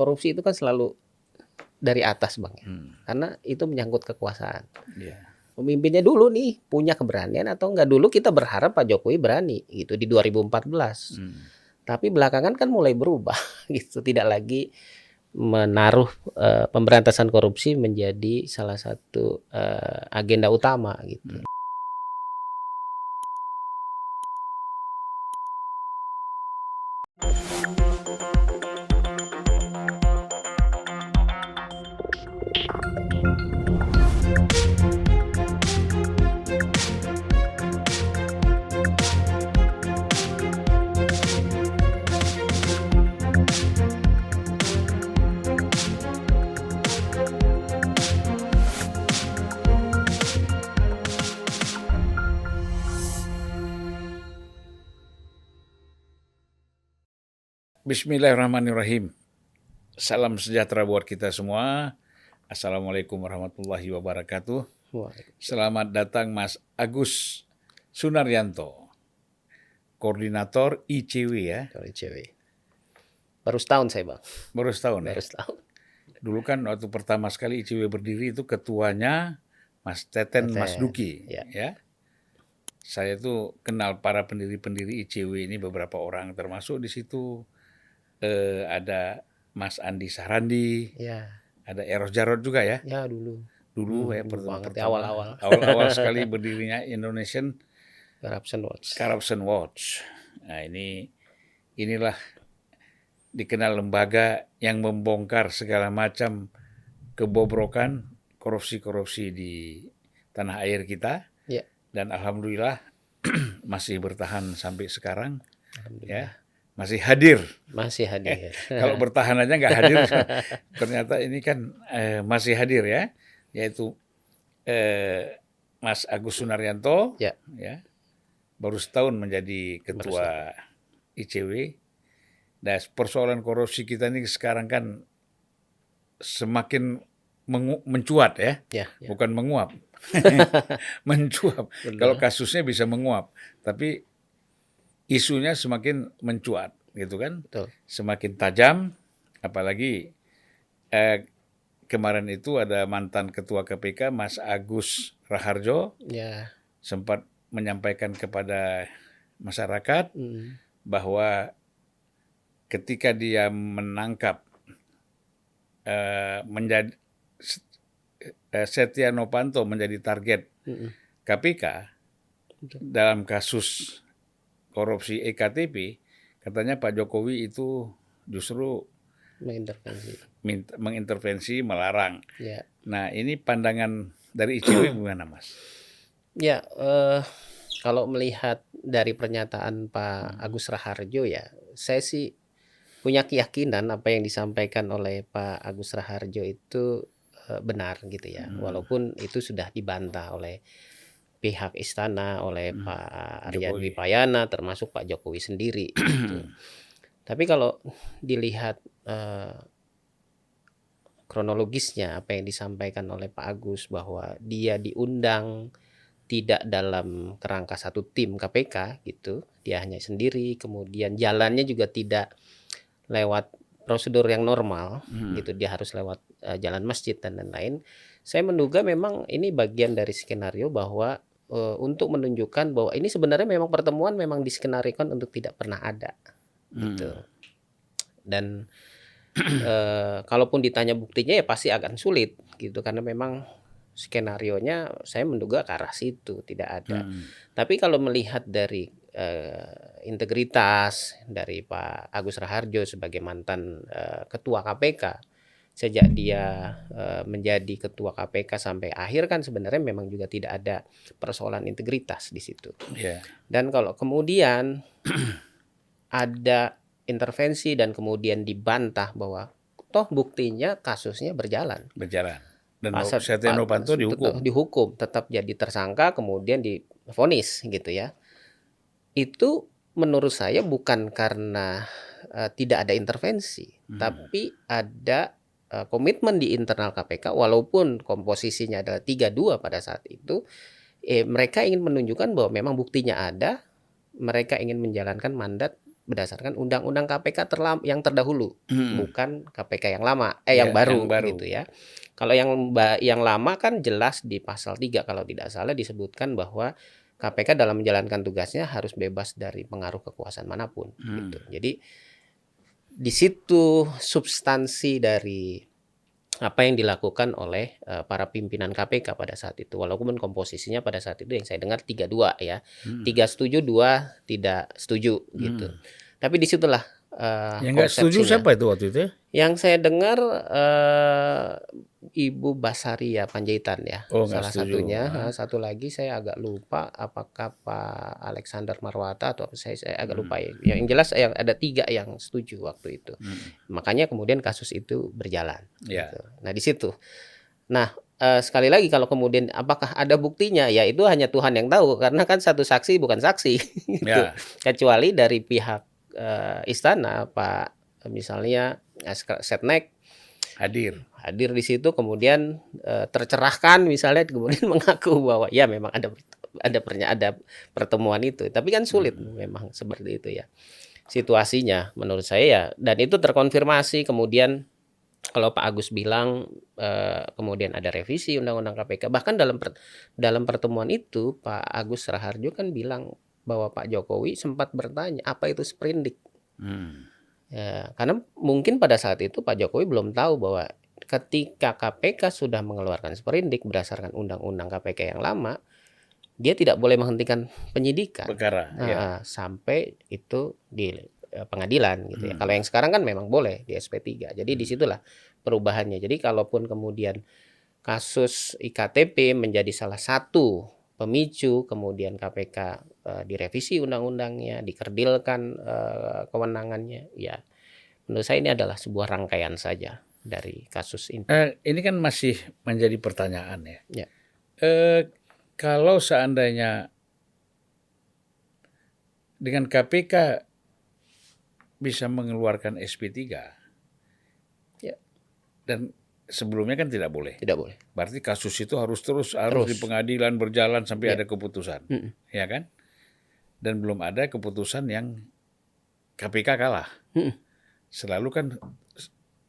korupsi itu kan selalu dari atas bang, ya. Hmm. karena itu menyangkut kekuasaan. Iya. Pemimpinnya dulu nih punya keberanian atau enggak dulu kita berharap Pak Jokowi berani gitu di 2014. Hmm. Tapi belakangan kan mulai berubah gitu, tidak lagi menaruh eh, pemberantasan korupsi menjadi salah satu eh, agenda utama gitu. Bismillahirrahmanirrahim. Salam sejahtera buat kita semua. Assalamualaikum warahmatullahi wabarakatuh. Selamat datang Mas Agus Sunaryanto, koordinator ICW ya. cewek. Baru setahun saya bang, Baru setahun ya. baru setahun. Dulu kan waktu pertama sekali ICW berdiri itu ketuanya Mas Teten, Teten, Mas Duki ya. ya. Saya tuh kenal para pendiri-pendiri ICW ini beberapa orang termasuk di situ eh, ada Mas Andi Sarandi, Ya, ada Eros Jarot juga ya. ya dulu Dulu Hmm, ya pertama, ya, awal-awal. awal-awal sekali berdirinya Indonesian Corruption Watch. Corruption Watch. Nah, ini inilah dikenal lembaga yang membongkar segala macam kebobrokan korupsi-korupsi di tanah air kita. Ya. Dan alhamdulillah masih bertahan sampai sekarang Alhamdulillah. ya. Masih hadir. Masih hadir. Kalau bertahan aja nggak hadir, ternyata ini kan eh, masih hadir ya, yaitu eh, Mas Agus Sunaryanto, Ya. ya, baru setahun menjadi ketua ICW. Dan persoalan korupsi kita ini sekarang kan semakin mengu- mencuat ya, ya, ya. bukan menguap, mencuap. Benar. Kalau kasusnya bisa menguap, tapi isunya semakin mencuat, gitu kan? Betul. semakin tajam, apalagi eh, kemarin itu ada mantan ketua KPK Mas Agus Raharjo Ya. sempat menyampaikan kepada masyarakat mm, bahwa ketika dia menangkap eh, menjadi eh, Setia Novanto menjadi target mm, KPK Betul. dalam kasus korupsi EKTP, katanya Pak Jokowi itu justru mengintervensi. minta, mengintervensi, melarang. Ya. Nah, ini pandangan dari ICW gimana, Mas? Ya, eh, kalau melihat dari pernyataan Pak Agus Raharjo ya, saya sih punya keyakinan apa yang disampaikan oleh Pak Agus Raharjo itu eh, benar gitu ya. Hmm. Walaupun itu sudah dibantah oleh pihak istana, oleh Hmm. Pak Jokowi. Wipayana, termasuk Pak Jokowi sendiri. gitu. Tapi kalau dilihat eh, kronologisnya apa yang disampaikan oleh Pak Agus bahwa dia diundang tidak dalam kerangka satu tim KPK gitu dia hanya sendiri kemudian jalannya juga tidak lewat prosedur yang normal Hmm. gitu dia harus lewat eh, jalan masjid dan lain-lain saya menduga memang ini bagian dari skenario bahwa eh, untuk menunjukkan bahwa ini sebenarnya memang pertemuan memang diskenarikan untuk tidak pernah ada gitu. Dan eh, kalaupun ditanya buktinya ya pasti akan sulit gitu. Karena memang skenario nya saya menduga ke arah situ tidak ada. Hmm. tapi kalau melihat dari eh, integritas dari Pak Agus Raharjo sebagai mantan eh, ketua KPK sejak dia eh, menjadi ketua KPK sampai akhir kan sebenarnya memang juga tidak ada persoalan integritas di situ Ya. dan kalau kemudian ada intervensi dan kemudian dibantah bahwa toh buktinya kasusnya berjalan. berjalan. Dan Pasal- Setia Novanto tetap dihukum. dihukum, tetap jadi tersangka kemudian divonis gitu ya. Itu menurut saya bukan karena eh, tidak ada intervensi, Hmm. tapi ada eh, komitmen di internal KPK walaupun komposisinya adalah 3-2 pada saat itu eh, mereka ingin menunjukkan bahwa memang buktinya ada, mereka ingin menjalankan mandat berdasarkan undang-undang KPK terlam yang terdahulu, Hmm. bukan KPK yang lama, eh Ya, yang baru, yang baru. gitu ya. Kalau yang yang lama kan jelas di pasal 3 kalau tidak salah disebutkan bahwa KPK dalam menjalankan tugasnya harus bebas dari pengaruh kekuasaan mana pun Hmm. gitu. Jadi di situ substansi dari apa yang dilakukan oleh eh, para pimpinan KPK pada saat itu walaupun komposisinya pada saat itu yang saya dengar 32 ya Hmm. tiga setuju dua tidak setuju gitu Hmm. tapi di situlah eh, Yang nggak setuju siapa itu waktu itu? yang saya dengar eh, Ibu Basaria Panjaitan ya Oh, salah setuju. satunya Ah. Eh, satu lagi saya agak lupa apakah Pak Alexander Marwata atau saya, saya agak lupa ya yang jelas yang ada tiga yang setuju waktu itu Hmm. makanya kemudian kasus itu berjalan Ya. gitu. Nah di situ. Nah sekali lagi kalau kemudian apakah ada buktinya ya itu hanya Tuhan yang tahu karena kan satu saksi bukan saksi gitu. Ya. kecuali dari pihak eh, istana Pak misalnya eh, Setnek Hadir. hadir di situ kemudian eh, tercerahkan misalnya kemudian mengaku bahwa ya memang ada ada pernya ada pertemuan itu. Tapi kan sulit memang seperti itu ya situasinya menurut saya ya. Dan itu terkonfirmasi kemudian kalau Pak Agus bilang eh, kemudian ada revisi undang-undang KPK bahkan dalam per- dalam pertemuan itu Pak Agus Raharjo kan bilang bahwa Pak Jokowi sempat bertanya apa itu sprindik Hmm. Ya, karena mungkin pada saat itu Pak Jokowi belum tahu bahwa ketika KPK sudah mengeluarkan sprindik berdasarkan undang-undang KPK yang lama, dia tidak boleh menghentikan penyidikan Perkara. Ah, Ya. ah, sampai itu di eh, pengadilan gitu ya. Hmm. Kalau yang sekarang kan memang boleh di SP3. Jadi di situlah perubahannya. Jadi kalaupun kemudian kasus iktp menjadi salah satu pemicu kemudian KPK eh, direvisi undang-undangnya, dikerdilkan eh, kewenangannya, ya menurut saya ini adalah sebuah rangkaian saja dari kasus ini. Eh, ini kan masih menjadi pertanyaan ya. Ya. Eh, kalau seandainya dengan KPK bisa mengeluarkan SP3 Ya. dan sebelumnya kan tidak boleh. Tidak boleh. Berarti kasus itu harus terus harus Terus. di pengadilan berjalan sampai Ya. ada keputusan, Mm-mm. ya kan? Dan belum ada keputusan yang KPK kalah. Mm-mm. Selalu kan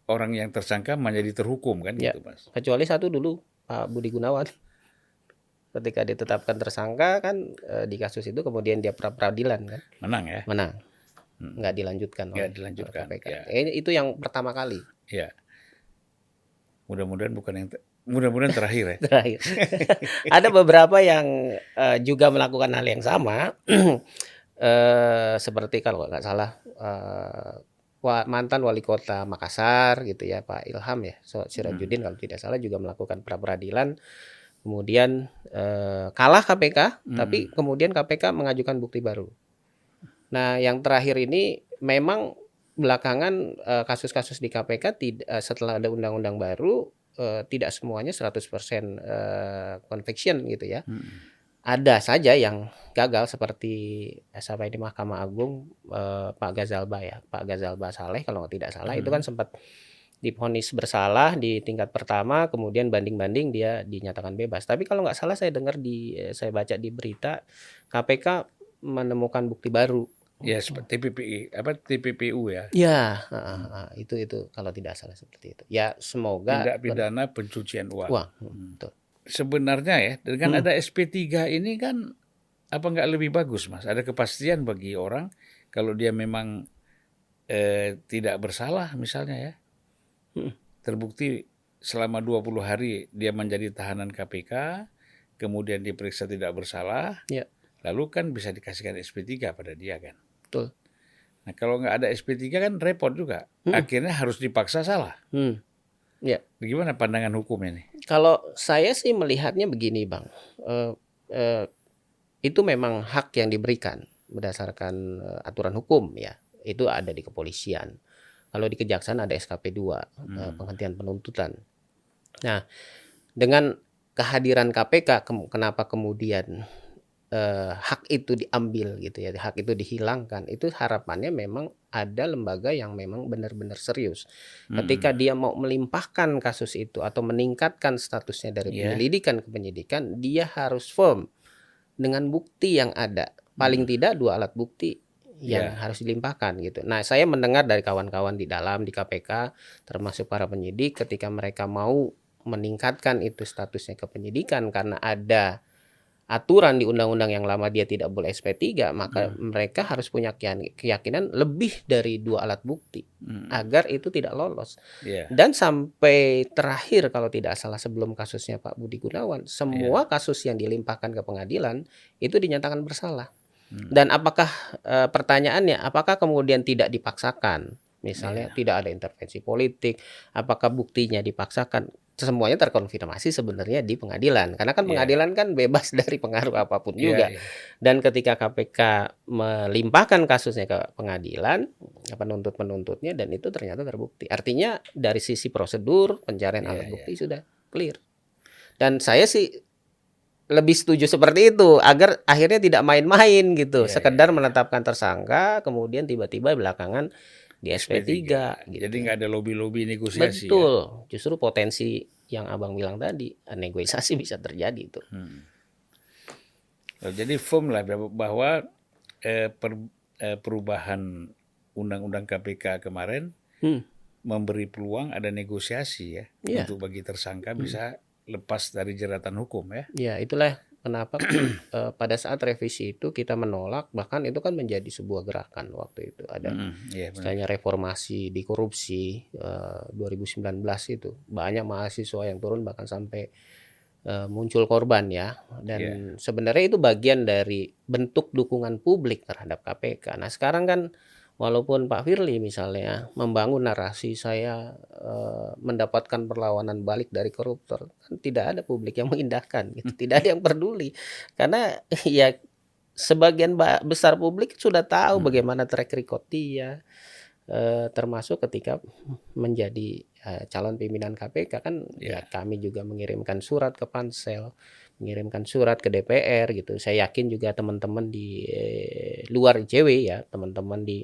orang yang tersangka menjadi terhukum kan Ya. gitu, Mas. Kecuali satu dulu Pak Budi Gunawan. Ketika ditetapkan tersangka kan eh, di kasus itu kemudian dia pra peradilan kan Menang ya. menang. Hmm. Nggak dilanjutkan Nggak oleh dilanjutkan, KPK. ya. Eh, itu yang pertama kali Ya. Mudah-mudahan bukan yang mudah-mudahan terakhir ya. terakhir. Ada beberapa yang eh, juga melakukan hal yang sama. eh, seperti kalau nggak salah wa- mantan wali kota Makassar gitu ya Pak Ilham ya So- Sirajuddin kalau tidak salah juga melakukan pra peradilan kemudian eh, kalah KPK tapi kemudian KPK mengajukan bukti baru nah yang terakhir ini memang belakangan eh, kasus-kasus di KPK eh, setelah ada undang-undang baru eh, tidak semuanya 100% eh, conviction gitu ya. Hmm. ada saja yang gagal seperti eh, sampai di Mahkamah Agung eh, Pak Gazalba ya Pak Gazalba Saleh kalau tidak salah. Itu kan sempat diponis bersalah di tingkat pertama kemudian banding-banding dia dinyatakan bebas. Tapi kalau nggak salah saya dengar di saya baca di berita KPK menemukan bukti baru Ya seperti TPPI apa TPPU ya. ya itu itu kalau tidak salah seperti itu ya semoga Tindak pidana pencucian uang. uang Hmm, betul. Sebenarnya ya dengan Hmm. ada SP3 ini kan apa nggak lebih bagus Mas? Ada kepastian bagi orang kalau dia memang eh, tidak bersalah misalnya ya. Hmm. Terbukti selama 20 hari dia menjadi tahanan KPK, kemudian diperiksa tidak bersalah. Ya. Lalu kan bisa dikasihkan SP3 pada dia kan. Betul. Nah, kalau nggak ada SP3 kan repot juga. Hmm. Akhirnya harus dipaksa salah. Hmm. Bagaimana pandangan hukum ini? Kalau saya sih melihatnya begini, Bang. Eh, eh, itu memang hak yang diberikan berdasarkan eh, aturan hukum ya. Itu ada di kepolisian. Kalau di kejaksaan ada SKP 2, eh, Hmm. penghentian penuntutan. Nah, dengan kehadiran KPK kem- kenapa kemudian eh, hak itu diambil gitu ya, hak itu dihilangkan. Itu harapannya memang ada lembaga yang memang benar-benar serius Hmm. ketika dia mau melimpahkan kasus itu atau meningkatkan statusnya dari Iya. penyelidikan ke penyidikan, dia harus firm dengan bukti yang ada. Paling tidak dua alat bukti yang Ya. harus dilimpahkan gitu. Nah, saya mendengar dari kawan-kawan di dalam di KPK termasuk para penyidik ketika mereka mau meningkatkan itu statusnya ke penyidikan karena ada aturan di undang-undang yang lama dia tidak boleh SP3, maka mereka harus punya keyakinan lebih dari dua alat bukti Hmm. agar itu tidak lolos. Ya. Dan sampai terakhir kalau tidak salah sebelum kasusnya Pak Budi Gunawan, semua kasus yang dilimpahkan ke pengadilan itu dinyatakan bersalah. Hmm. Dan apakah eh, pertanyaannya apakah kemudian tidak dipaksakan? Misalnya Iya. tidak ada intervensi politik, apakah buktinya dipaksakan? Semuanya terkonfirmasi sebenarnya di pengadilan. Karena kan Iya. pengadilan kan bebas dari pengaruh apa pun Ya, juga. ya. Dan ketika KPK melimpahkan kasusnya ke pengadilan, penuntut-penuntutnya dan itu ternyata terbukti. Artinya dari sisi prosedur pencarian Iya, alat iya. bukti sudah clear. Dan saya sih lebih setuju seperti itu agar akhirnya tidak main-main gitu. Iya, Sekedar iya. menetapkan tersangka, kemudian tiba-tiba belakangan di SP3, gitu. Jadi nggak ada lobby-lobby negosiasi. ya? Betul. Justru potensi yang Abang bilang tadi, negosiasi bisa terjadi itu. Hmm. Oh, Jadi firm lah bahwa eh, per- eh, perubahan undang-undang KPK kemarin Hmm. memberi peluang ada negosiasi ya Iya. untuk bagi tersangka bisa lepas dari jeratan hukum ya. Ya, itulah kenapa? Eh, pada saat revisi itu kita menolak bahkan itu kan menjadi sebuah gerakan waktu itu. Ada Mm, iya, benar. istilahnya reformasi di korupsi eh, 2019 itu. Banyak mahasiswa yang turun bahkan sampai eh, muncul korban ya. Dan sebenarnya itu bagian dari bentuk dukungan publik terhadap KPK. Nah sekarang kan walaupun Pak Firly misalnya membangun narasi saya eh, mendapatkan perlawanan balik dari koruptor kan tidak ada publik yang mengindahkan gitu tidak ada yang peduli karena ya sebagian ba- besar publik sudah tahu Hmm. bagaimana track record dia eh, termasuk ketika menjadi eh, calon pimpinan KPK kan ya Ya. kami juga mengirimkan surat ke pansel mengirimkan surat ke DPR gitu saya yakin juga teman-teman di eh, luar ICW ya teman-teman di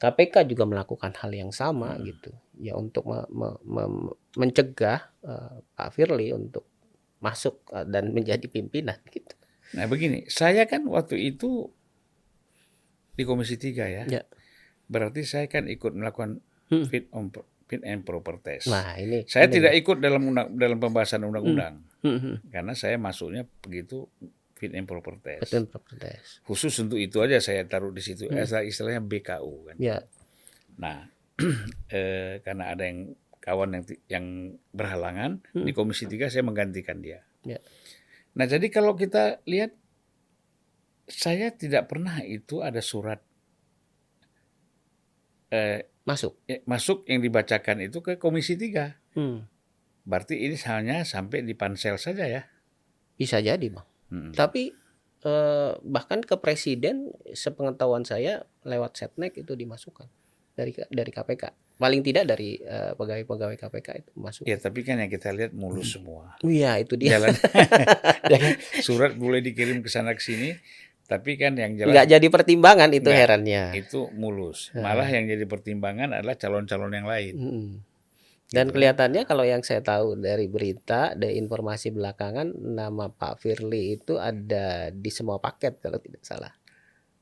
KPK juga melakukan hal yang sama Hmm. gitu ya untuk me- me- me- mencegah eh, Pak Firly untuk masuk eh, dan menjadi pimpinan gitu Nah begini, saya kan waktu itu di Komisi 3 ya. Ya. Berarti saya kan ikut melakukan Hmm. fit on fit and proper test. nah ini saya ini- tidak ikut dalam undang, dalam pembahasan undang-undang Hmm, hmm. karena saya masuknya begitu fit and proper test. betul proper test Khusus untuk itu aja saya taruh di situ. Hmm. Istilah- Istilahnya BKU kan. ya Nah, eh, karena ada yang kawan yang yang berhalangan Hmm. di Komisi 3 saya menggantikan dia. Ya. Nah, jadi kalau kita lihat saya tidak pernah itu ada surat eh, masuk eh, masuk yang dibacakan itu ke Komisi 3. Hmm. Berarti ini hanya sampai di pansel saja ya. bisa jadi bang Hmm. tapi eh, bahkan ke presiden sepengetahuan saya lewat setnek itu dimasukkan dari dari KPK paling tidak dari eh, pegawai-pegawai KPK itu masuk Ya, tapi kan yang kita lihat mulus semua. iya itu dia Jalan surat boleh dikirim ke sana ke sini, tapi kan yang jelas nggak jadi pertimbangan itu Nggak. herannya itu mulus. Malah yang jadi pertimbangan adalah calon-calon yang lain. Mm-mm. Dan Gitu. kelihatannya kalau yang saya tahu dari berita, dari informasi belakangan, nama Pak Firly itu ada di semua paket kalau tidak salah.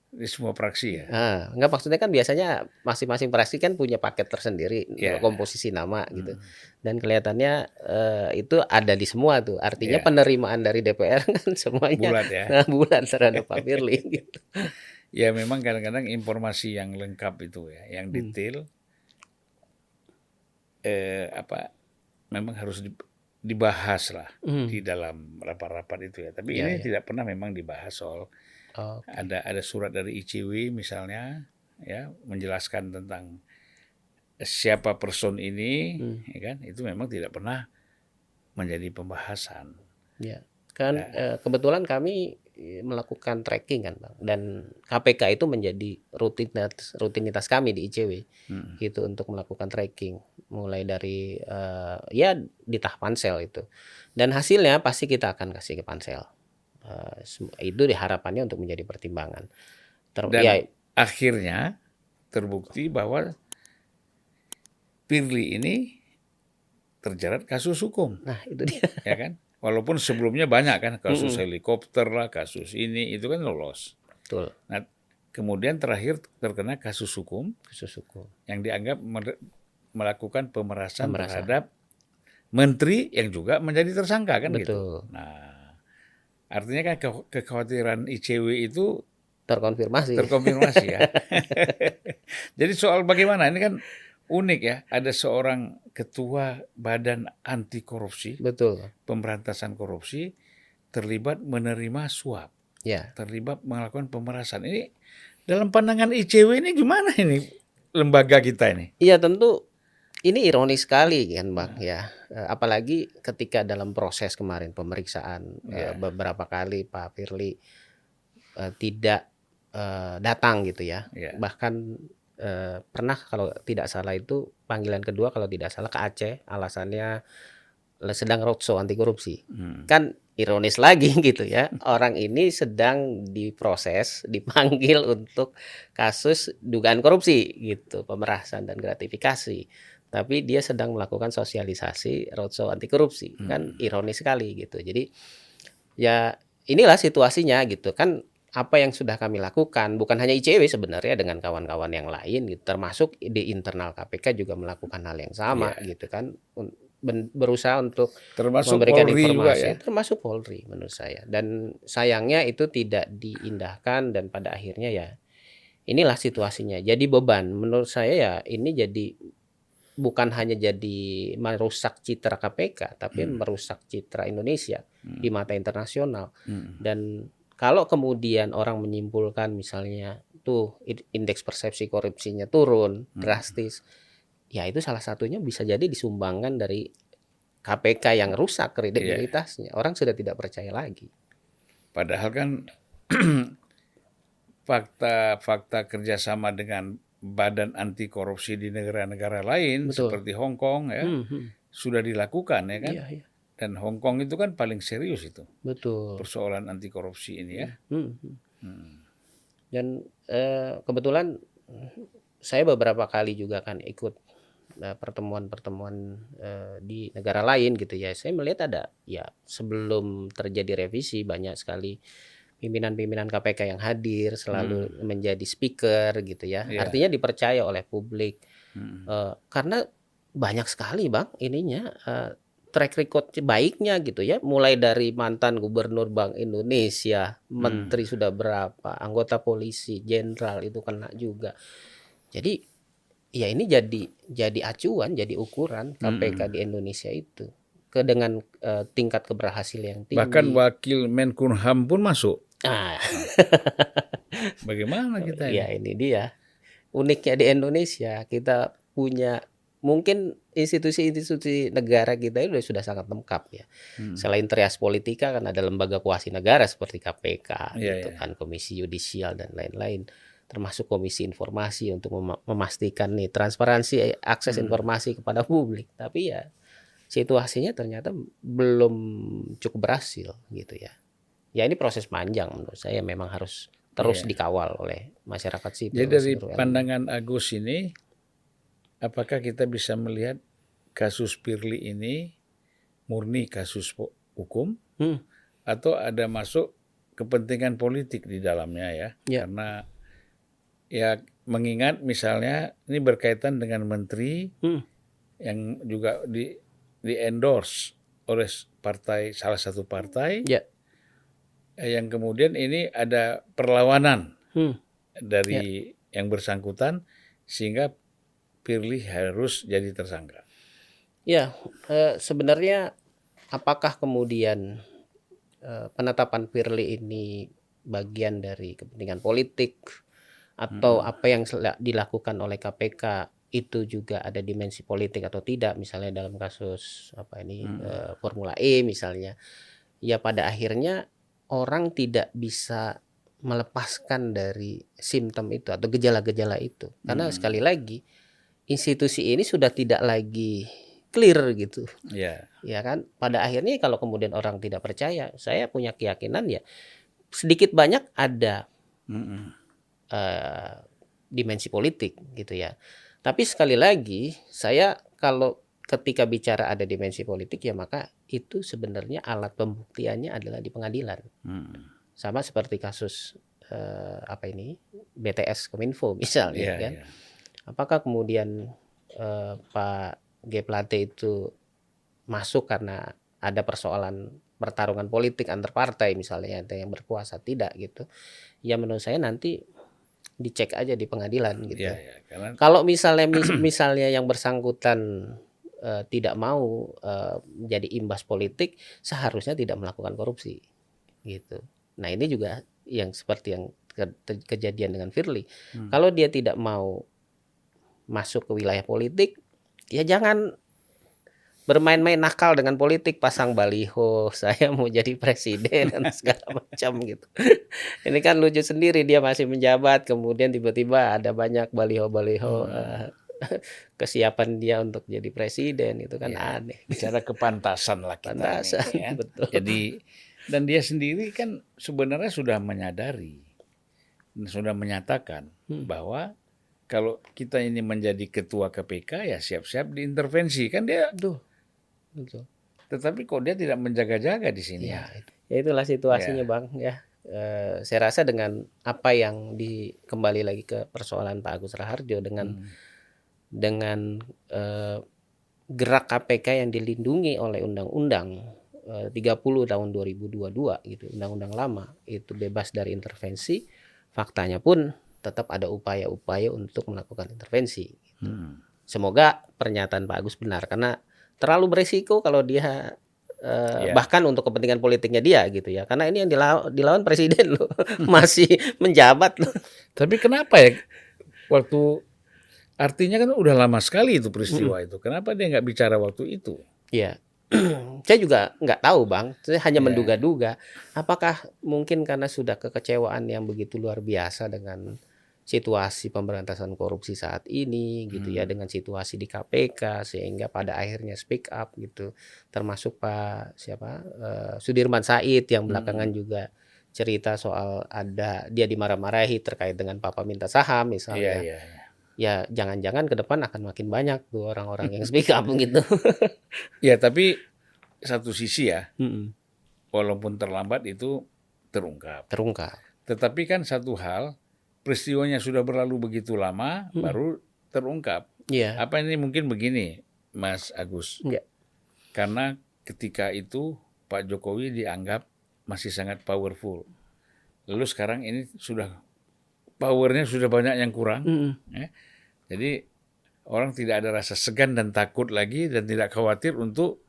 Di semua praksi ya. Ah, enggak maksudnya kan biasanya masing-masing fraksi kan punya paket tersendiri Ya. komposisi nama gitu. Hmm. Dan kelihatannya eh, itu ada di semua tuh. Artinya Ya. penerimaan dari DPR kan semuanya Bulat ya. nah, bulan terhadap Pak Firly gitu. Ya memang kadang-kadang informasi yang lengkap itu ya, yang Hmm. Eh apa memang harus di- dibahas lah Hmm. di dalam rapat-rapat itu ya. Tapi Ya, ini ya. tidak pernah memang dibahas soal Oh, ada ada surat dari ICW misalnya ya menjelaskan tentang siapa person ini Hmm. ya kan itu memang tidak pernah menjadi pembahasan. Ya, kan Ya. eh, kebetulan kami eh, melakukan tracking kan, Bang. Dan KPK itu menjadi rutinitas rutinitas kami di ICW Hmm. gitu untuk melakukan tracking mulai dari eh, ya di tahap pansel itu. Dan hasilnya pasti kita akan kasih ke pansel. Sem- itu diharapannya untuk menjadi pertimbangan. Ter Dan- ya, Akhirnya terbukti bahwa Firly ini terjerat kasus hukum, nah itu dia. ya kan? Walaupun sebelumnya banyak kan kasus Mm-mm. helikopter lah, kasus ini itu kan lolos. Betul. kemudian terakhir terkena kasus hukum Khusus hukum. yang dianggap melakukan pemerasan, Pemerasan. terhadap menteri yang juga menjadi tersangka kan gitu. Betul. Nah, artinya kan ke- kekhawatiran ICW itu Terkonfirmasi. terkonfirmasi ya. Jadi soal bagaimana ini kan unik ya, ada seorang ketua Badan Anti Korupsi, Betul. Pemberantasan Korupsi terlibat menerima suap, Ya. terlibat melakukan pemerasan. Ini dalam pandangan ICW ini gimana ini lembaga kita ini? Iya tentu ini ironis sekali kan bang ya Eh, apalagi ketika dalam proses kemarin pemeriksaan Ya. beberapa kali Pak Firly eh, tidak eh, datang gitu ya Ya. bahkan eh, pernah kalau tidak salah itu panggilan kedua kalau tidak salah ke Aceh alasannya sedang roadshow anti korupsi Hmm. kan ironis lagi gitu ya orang ini sedang diproses dipanggil untuk kasus dugaan korupsi gitu pemerasan dan gratifikasi tapi dia sedang melakukan sosialisasi roadshow anti korupsi kan ironis sekali gitu. Jadi ya inilah situasinya gitu. Kan apa yang sudah kami lakukan bukan hanya ICW sebenarnya dengan kawan-kawan yang lain gitu. Termasuk di internal KPK juga melakukan hal yang sama gitu kan. Berusaha untuk Termasuk memberikan Polri informasi. ya. termasuk Polri menurut saya. Dan sayangnya itu tidak diindahkan dan pada akhirnya ya inilah situasinya. Jadi beban. Menurut saya ya ini jadi bukan hanya jadi merusak citra KPK tapi Hmm. merusak citra Indonesia Hmm. di mata internasional Hmm. dan kalau kemudian orang menyimpulkan misalnya tuh indeks persepsi korupsinya turun Hmm. drastis ya itu salah satunya bisa jadi disumbangkan dari KPK yang rusak kredibilitasnya orang sudah tidak percaya lagi Padahal kan fakta-fakta kerjasama dengan badan anti korupsi di negara-negara lain Betul. seperti Hong Kong ya Hmm, hmm. sudah dilakukan ya kan Iya, iya. dan Hong Kong itu kan paling serius itu betul persoalan anti korupsi ini ya. Hmm, hmm. Hmm. dan eh, kebetulan saya beberapa kali juga kan ikut eh, pertemuan-pertemuan eh, di negara lain gitu ya saya melihat ada ya sebelum terjadi revisi banyak sekali pimpinan-pimpinan KPK yang hadir selalu menjadi speaker gitu ya. Iya. artinya dipercaya oleh publik. Hmm. Eh, karena banyak sekali bang ininya eh, track record baiknya gitu ya. Mulai dari mantan gubernur Bank Indonesia menteri sudah berapa anggota polisi jenderal itu kena juga. Jadi ya ini jadi jadi acuan jadi ukuran KPK di Indonesia itu. Ke dengan eh, tingkat keberhasilan yang tinggi. Bahkan wakil Menkumham pun masuk. Ah Bagaimana kita ini? ya ini dia uniknya di Indonesia kita punya mungkin institusi-institusi negara kita itu sudah sangat lengkap ya. Hmm. Selain trias politika kan ada lembaga kuasi negara seperti KPK Iya, gitu iya. kan, komisi yudisial dan lain-lain. Termasuk komisi informasi untuk mema- memastikan nih transparansi eh, akses Hmm. informasi kepada publik. Tapi ya situasinya ternyata belum cukup berhasil gitu ya. Ya ini proses panjang menurut saya memang harus terus Iya. dikawal oleh masyarakat sipil. Jadi dari pandangan Agus ini, apakah kita bisa melihat kasus Pirli ini murni kasus hukum Hmm. atau ada masuk kepentingan politik di dalamnya ya? Ya. Karena ya mengingat misalnya ini berkaitan dengan menteri Hmm. yang juga di di endorse oleh partai salah satu partai Ya. Eh, yang kemudian ini ada perlawanan Hmm. dari yang bersangkutan sehingga Firly harus jadi tersangka. Ya, eh, sebenarnya apakah kemudian eh, penetapan Firly ini bagian dari kepentingan politik atau apa yang dilakukan oleh KPK itu juga ada dimensi politik atau tidak misalnya dalam kasus apa ini eh, Formula E misalnya. Ya pada akhirnya orang tidak bisa melepaskan dari simptom itu atau gejala-gejala itu. Karena sekali lagi institusi ini sudah tidak lagi clear gitu. Ya, ya kan? Pada akhirnya kalau kemudian orang tidak percaya saya punya keyakinan ya sedikit banyak ada Mm-mm. eh, dimensi politik gitu ya. Tapi sekali lagi saya kalau ketika bicara ada dimensi politik ya maka itu sebenarnya alat pembuktiannya adalah di pengadilan. Mm. sama seperti kasus eh, apa ini? BTS Kominfo misalnya Iya, kan? iya. apakah kemudian eh, Pak G. Plate itu masuk karena ada persoalan pertarungan politik antar partai misalnya ada yang berkuasa? Tidak gitu. Ya menurut saya nanti dicek aja di pengadilan gitu. Iya, iya. Karena kalau misalnya mis- misalnya yang bersangkutan eh, tidak mau eh, menjadi imbas politik seharusnya tidak melakukan korupsi gitu nah ini juga yang seperti yang ke- te- kejadian dengan Firly Hmm. kalau dia tidak mau masuk ke wilayah politik ya jangan bermain-main nakal dengan politik pasang baliho saya mau jadi presiden dan segala macam gitu ini kan lucu sendiri dia masih menjabat kemudian tiba-tiba ada banyak baliho-baliho Hmm. eh, kesiapan dia untuk jadi presiden itu kan Iya. aneh bicara kepantasan lah kita. Pantasan, nih, ya. betul. Jadi dan dia sendiri kan sebenarnya sudah menyadari sudah menyatakan Hmm. bahwa kalau kita ini menjadi ketua KPK ya siap-siap diintervensi kan dia Aduh, betul. tetapi kok dia tidak menjaga-jaga di sini Ya, ya itulah situasinya Ya. bang ya. Eh, saya rasa dengan apa yang di kembali lagi ke persoalan Pak Agus Raharjo dengan Hmm. Dengan eh, gerak KPK yang dilindungi oleh Undang-Undang eh, 30 tahun 2022 gitu, Undang-Undang lama itu bebas dari intervensi, faktanya pun tetap ada upaya-upaya untuk melakukan intervensi. Hmm. Semoga pernyataan Pak Agus benar karena terlalu beresiko kalau dia eh, Ya. bahkan untuk kepentingan politiknya dia gitu ya. Karena ini yang dilawan, dilawan presiden loh, masih menjabat loh. Tapi kenapa ya waktu artinya kan udah lama sekali itu peristiwa itu. Kenapa dia nggak bicara waktu itu? Ya, saya juga nggak tahu bang. Saya hanya Ya. menduga-duga. Apakah mungkin karena sudah kekecewaan yang begitu luar biasa dengan situasi pemberantasan korupsi saat ini, gitu ya, Hmm. dengan situasi di KPK sehingga pada akhirnya speak up gitu. Termasuk Pak siapa eh, Sudirman Said yang belakangan Hmm. juga cerita soal ada dia dimarah-marahi terkait dengan Papa minta saham Iya, misalnya. iya. iya. Ya jangan-jangan ke depan akan makin banyak tuh orang-orang yang speak up gitu. Ya, tapi satu sisi ya, Mm-mm. walaupun terlambat itu terungkap. Terungkap. Tetapi kan satu hal, peristiwanya sudah berlalu begitu lama, Hmm. baru terungkap. Iya. Apa ini mungkin begini, Mas Agus? Iya. Karena ketika itu Pak Jokowi dianggap masih sangat powerful. Lalu sekarang ini sudah powernya sudah banyak yang kurang. Mm-mm. Jadi orang tidak ada rasa segan dan takut lagi dan tidak khawatir untuk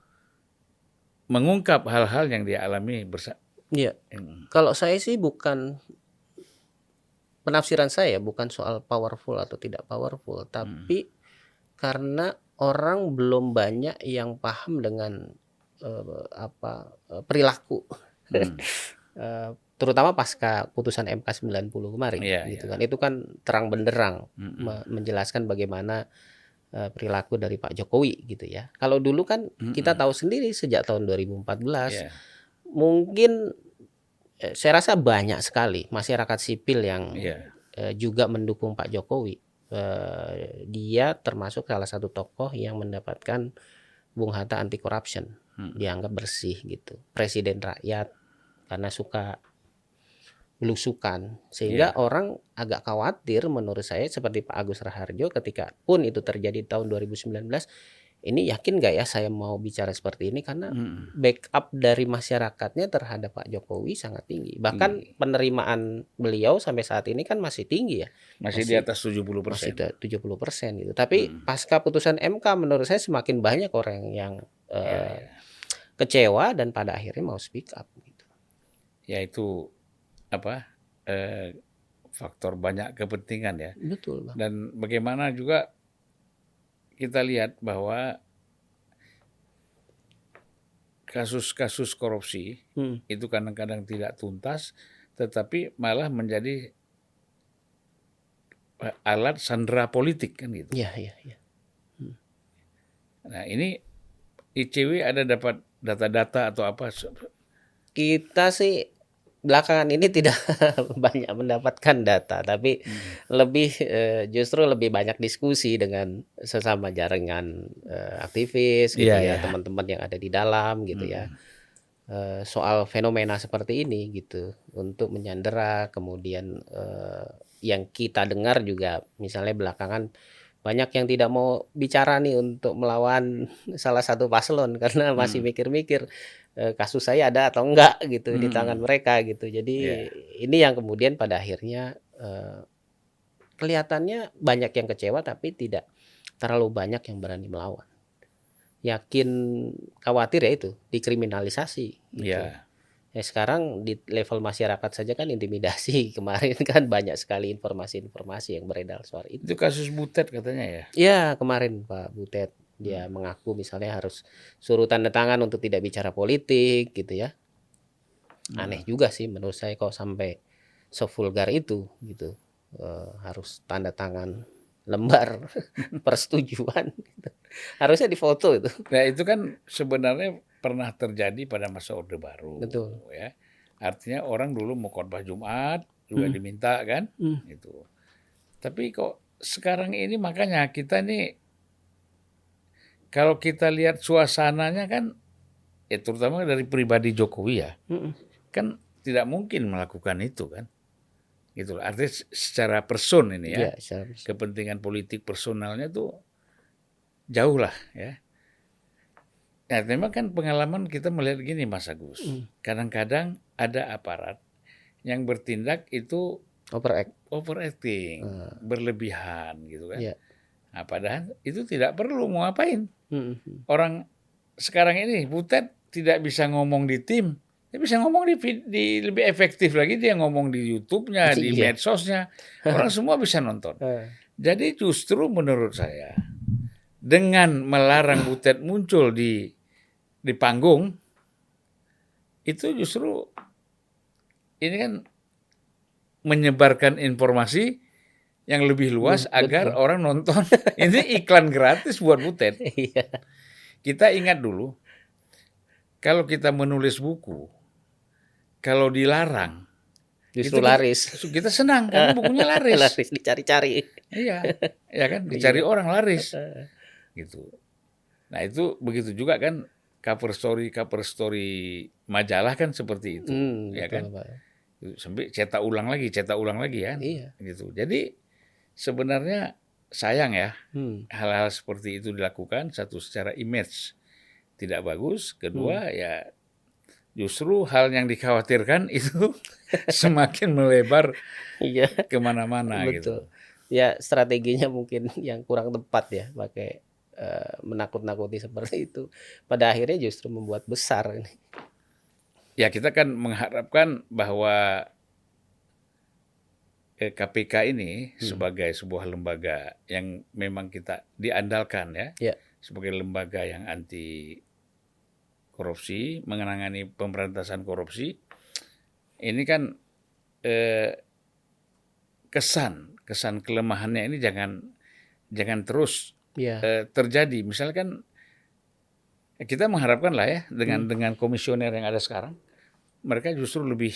mengungkap hal-hal yang dia alami bersama. Iya. Kalau saya sih bukan penafsiran saya bukan soal powerful atau tidak powerful, tapi karena orang belum banyak yang paham dengan eh, apa eh, perilaku, Eh, terutama pasca putusan MK 90 kemarin, Iya, gitu iya. kan. Itu kan terang benderang Mm-mm. me- menjelaskan bagaimana eh, perilaku dari Pak Jokowi gitu ya. Kalau dulu kan kita Mm-mm. tahu sendiri sejak tahun 2014 Iya. mungkin eh, saya rasa banyak sekali masyarakat sipil yang Iya. eh, juga mendukung Pak Jokowi. Eh, dia termasuk salah satu tokoh yang mendapatkan Bung Hatta anti corruption, Hmm. dianggap bersih gitu, presiden rakyat karena suka belusukan sehingga orang agak khawatir menurut saya seperti Pak Agus Raharjo ketika pun itu terjadi tahun 2019 ini yakin nggak ya saya mau bicara seperti ini karena Mm-mm. backup dari masyarakatnya terhadap Pak Jokowi sangat tinggi. Bahkan Tinggi. penerimaan beliau sampai saat ini kan masih tinggi ya, Masih, di Masih- atas 70 masih persen. 70 persen gitu. Tapi Hmm. pasca putusan MK menurut saya semakin banyak orang yang eh, Ya, ya. kecewa dan pada akhirnya mau speak up. Gitu. ya itu apa eh, faktor banyak kepentingan ya Betul bang. dan bagaimana juga kita lihat bahwa kasus-kasus korupsi Hmm. itu kadang-kadang tidak tuntas tetapi malah menjadi eh, alat sandera politik kan gitu. Iya iya iya. Nah ini ICW ada dapat data-data atau apa? Kita sih belakangan ini tidak banyak mendapatkan data, tapi lebih eh, justru lebih banyak diskusi dengan sesama jaringan eh, aktivis gitu Iya, ya, iya. teman-teman yang ada di dalam gitu ya. Hmm. eh, soal fenomena seperti ini gitu untuk menyandera kemudian yang kita dengar juga misalnya belakangan banyak yang tidak mau bicara nih untuk melawan salah satu paslon karena masih Hmm. mikir-mikir kasus saya ada atau enggak gitu di Hmm. tangan mereka gitu. Jadi Iya. ini yang kemudian pada akhirnya eh, kelihatannya banyak yang kecewa tapi tidak terlalu banyak yang berani melawan. Yakin khawatir ya itu dikriminalisasi gitu. Ya, Ya sekarang di level masyarakat saja kan intimidasi kemarin kan banyak sekali informasi-informasi yang beredar soal itu. itu kasus butet katanya ya. Ya kemarin Pak Butet dia mengaku misalnya harus suruh tanda tangan untuk tidak bicara politik gitu ya. Aneh juga sih menurut saya kok sampai sevulgar itu gitu Eh, harus tanda tangan lembar persetujuan gitu. harusnya difoto itu Nah itu kan sebenarnya pernah terjadi pada masa Orde Baru. Betul. Ya. Artinya orang dulu mau khotbah Jumat juga Hmm. diminta kan, Hmm. itu. Tapi kok sekarang ini makanya kita nih kalau kita lihat suasananya kan, ya terutama dari pribadi Jokowi ya, Mm-mm. kan tidak mungkin melakukan itu kan. Gitu. loh. Artinya secara person ini ya. Ya, secara kepentingan politik personalnya tuh jauh lah ya. Nah, memang kan pengalaman kita melihat gini Mas Agus. Hmm. Kadang-kadang ada aparat yang bertindak itu overact overacting, Hmm. berlebihan gitu kan. Iya. Nah, padahal itu tidak perlu mau ngapain. Mm-mm. Orang sekarang ini Butet tidak bisa ngomong di tim, dia bisa ngomong di, di lebih efektif lagi dia ngomong di YouTube-nya, di Iya. medsosnya. Orang semua bisa nonton. Eh, Jadi justru menurut saya dengan melarang Butet muncul di di panggung itu justru ini kan menyebarkan informasi yang lebih luas Hmm, agar betul. orang nonton. ini iklan gratis buat Butet. Iya. Kita ingat dulu kalau kita menulis buku kalau dilarang Justru Itu laris. kita senang karena bukunya laris. laris dicari-cari. Iya, ya kan dicari orang laris. Gitu. Nah itu begitu juga kan cover story cover story majalah kan seperti itu, Hmm, ya betul, kan? Pak. Sampai cetak ulang lagi, cetak ulang lagi kan, Iya. gitu. Jadi sebenarnya sayang ya Hmm. hal-hal seperti itu dilakukan satu secara image tidak bagus, kedua Hmm. ya justru hal yang dikhawatirkan itu semakin melebar Iya, ke mana-mana betul. gitu. Ya strateginya mungkin yang kurang tepat ya pakai eh, menakut-nakuti seperti itu. Pada akhirnya justru membuat besar ini. Ya kita kan mengharapkan bahwa KPK ini Hmm. sebagai sebuah lembaga yang memang kita diandalkan ya, Ya. sebagai lembaga yang anti korupsi, mengenangani pemberantasan korupsi, ini kan eh, kesan kesan kelemahannya ini jangan jangan terus Ya. eh, terjadi. Misalkan kita mengharapkan lah ya dengan Hmm. dengan komisioner yang ada sekarang, mereka justru lebih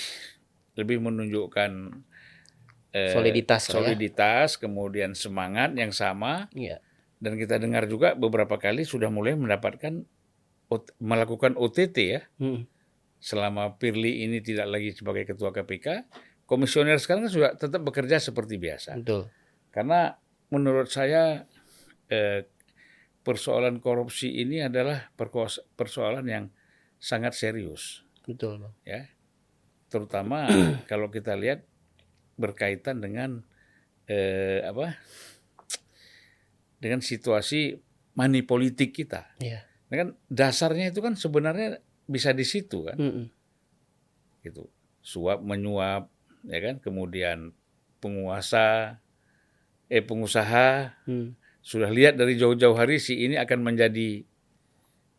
lebih menunjukkan eh, Soliditas ya. soliditas, kemudian semangat yang sama. Iya. Dan kita dengar juga beberapa kali sudah mulai mendapatkan melakukan OTT ya Hmm. selama Firly ini tidak lagi sebagai ketua KPK. Komisioner sekarang sudah tetap bekerja seperti biasa. Betul. Karena menurut saya eh, persoalan korupsi ini adalah persoalan yang sangat serius, Betul, Bang. ya. Terutama kalau kita lihat berkaitan dengan eh, apa? Dengan situasi money politik kita. Iya. Nah, kan dasarnya itu kan sebenarnya bisa di situ kan, Mm-mm. gitu. Suap menyuap, ya kan. Kemudian penguasa, eh pengusaha Hmm. sudah lihat dari jauh-jauh hari si ini akan menjadi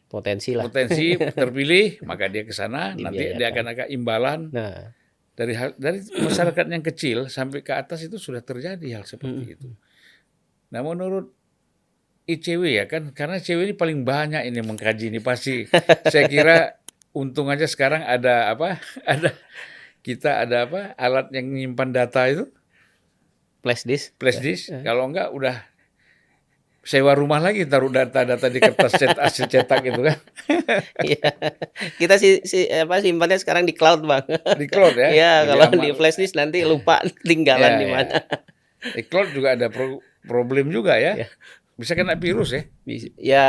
Potensi lah. potensi terpilih, maka dia ke sana, nanti dia akan akan imbalan Nah, dari hal, dari masyarakat yang kecil sampai ke atas itu sudah terjadi hal seperti Mm. itu. Nah, menurut ICW ya kan karena ICW ini paling banyak ini mengkaji ini pasti saya kira untung aja sekarang ada apa? Ada kita ada apa? alat yang menyimpan data itu flash disk. flash disk. Eh. Kalau enggak udah sewa rumah lagi taruh data-data di kertas cetak hasil cetak gitu kan. Iya. Kita si, si apa simpannya sekarang di cloud, Bang. Di cloud ya. Iya, kalau aman. di flash disk nanti lupa tinggalan Ya, di ya. mana. Di cloud juga ada pro- problem juga ya. Ya. Bisa kena virus ya. Bis- Ya,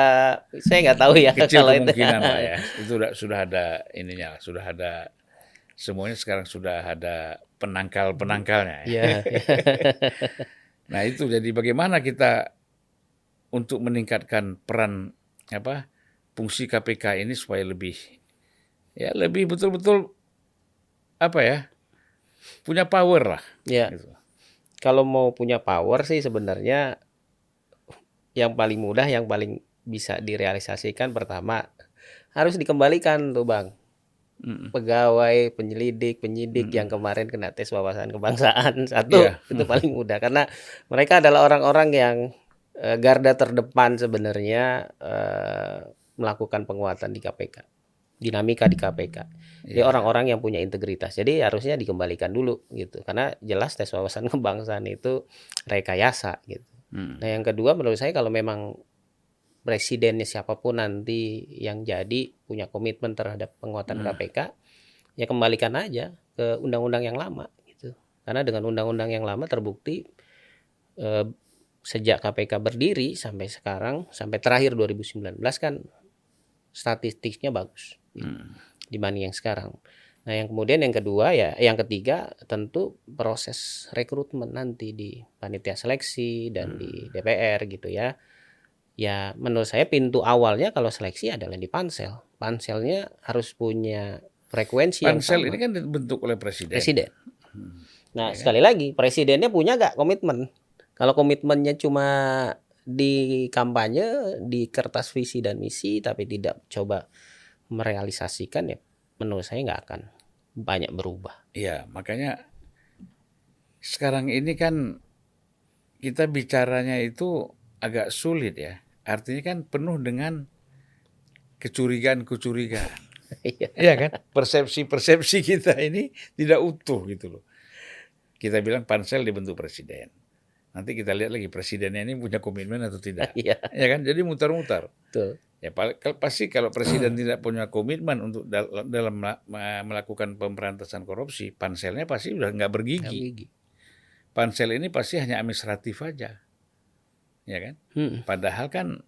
saya nggak tahu ya Kecil kalau itu. kemungkinan lah ya. Itu udah, sudah ada ininya, sudah ada semuanya sekarang sudah ada penangkal-penangkalnya. ya. Iya. Nah itu jadi bagaimana kita untuk meningkatkan peran apa fungsi KPK ini supaya lebih ya lebih betul-betul apa ya punya power lah. Ya, Gitu. kalau mau punya power sih sebenarnya yang paling mudah, yang paling bisa direalisasikan pertama harus dikembalikan tuh, Bang. Mm. pegawai, penyelidik, penyidik Mm. yang kemarin kena tes wawasan kebangsaan satu Iya. itu paling mudah karena mereka adalah orang-orang yang eh, garda terdepan sebenarnya eh, melakukan penguatan di KPK, dinamika di KPK. Jadi Iya. orang-orang yang punya integritas. Jadi harusnya dikembalikan dulu gitu karena jelas tes wawasan kebangsaan itu rekayasa gitu. Mm. Nah, yang kedua menurut saya kalau memang presidennya siapa pun nanti yang jadi punya komitmen terhadap penguatan Hmm. KPK, ya kembalikan aja ke undang-undang yang lama gitu. Karena dengan undang-undang yang lama terbukti eh, sejak KPK berdiri sampai sekarang sampai terakhir 2019 kan statistiknya bagus Mm. dibanding yang sekarang. Nah, yang kemudian yang kedua ya, yang ketiga tentu proses rekrutmen nanti di panitia seleksi dan di DPR gitu ya. Ya, menurut saya pintu awalnya kalau seleksi adalah di pansel. Panselnya harus punya frekuensi yang Pansel sama. ini kan dibentuk oleh presiden. presiden. Hmm. Nah, Ya. sekali lagi presidennya punya gak komitmen? Kalau komitmennya cuma di kampanye, di kertas visi dan misi, tapi tidak coba merealisasikan ya, menurut saya nggak akan banyak berubah. Iya, makanya sekarang ini kan kita bicaranya itu agak sulit ya. Artinya kan penuh dengan kecurigaan-kecurigaan. Iya. Iya kan? Persepsi-persepsi kita ini tidak utuh gitu loh. Kita bilang pansel dibentuk presiden. Nanti kita lihat lagi presidennya ini punya komitmen atau tidak. Iya, Ya kan? Jadi mutar-mutar. betul. Ya pasti kalau presiden tidak punya komitmen untuk dal- dalam ma- melakukan pemberantasan korupsi, panselnya pasti udah nggak bergigi. Gigi. Pansel ini pasti hanya administratif aja, ya kan? Hmm, Padahal kan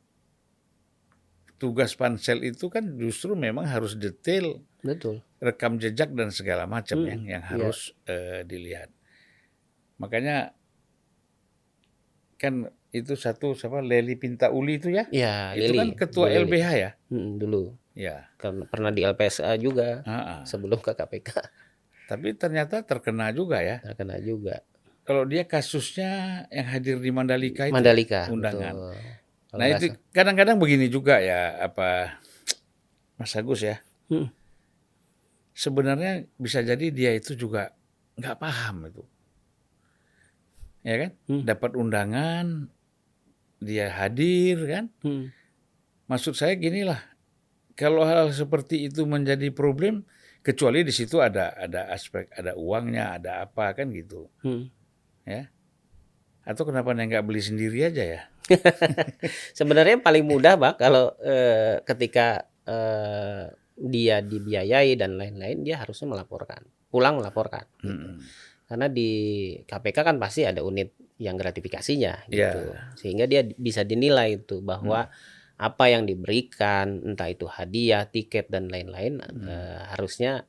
tugas pansel itu kan justru memang harus detail, betul. rekam jejak dan segala macam Hmm, yang yang iya. harus eh, dilihat. Makanya kan itu satu siapa Leli Pinta Uli itu ya, Ya, itu Lili. kan ketua Lili. LBH ya, Hmm, dulu. ya. Karena pernah di LPSA juga Ha-ha. sebelum ke KPK Tapi ternyata terkena juga ya. terkena juga. Kalau dia kasusnya yang hadir di Mandalika itu. Mandalika. undangan. betul. Kalau Nah itu kadang-kadang begini juga ya apa Mas Agus ya. Hmm. Sebenarnya bisa jadi dia itu juga nggak paham itu. Ya kan? Hmm. Dapat undangan, dia hadir kan. Hmm. Maksud saya gini lah, kalau hal seperti itu menjadi problem, kecuali di situ ada ada aspek ada uangnya, ada apa kan gitu. Hmm. ya atau kenapa dia nggak beli sendiri aja ya Sebenarnya paling mudah, Pak, kalau eh, ketika eh, dia dibiayai dan lain-lain, dia harusnya melaporkan, pulang melaporkan. gitu. Karena di KPK kan pasti ada unit yang gratifikasinya, Iya. gitu. Sehingga dia bisa dinilai itu bahwa apa yang diberikan, entah itu hadiah, tiket dan lain-lain, eh, harusnya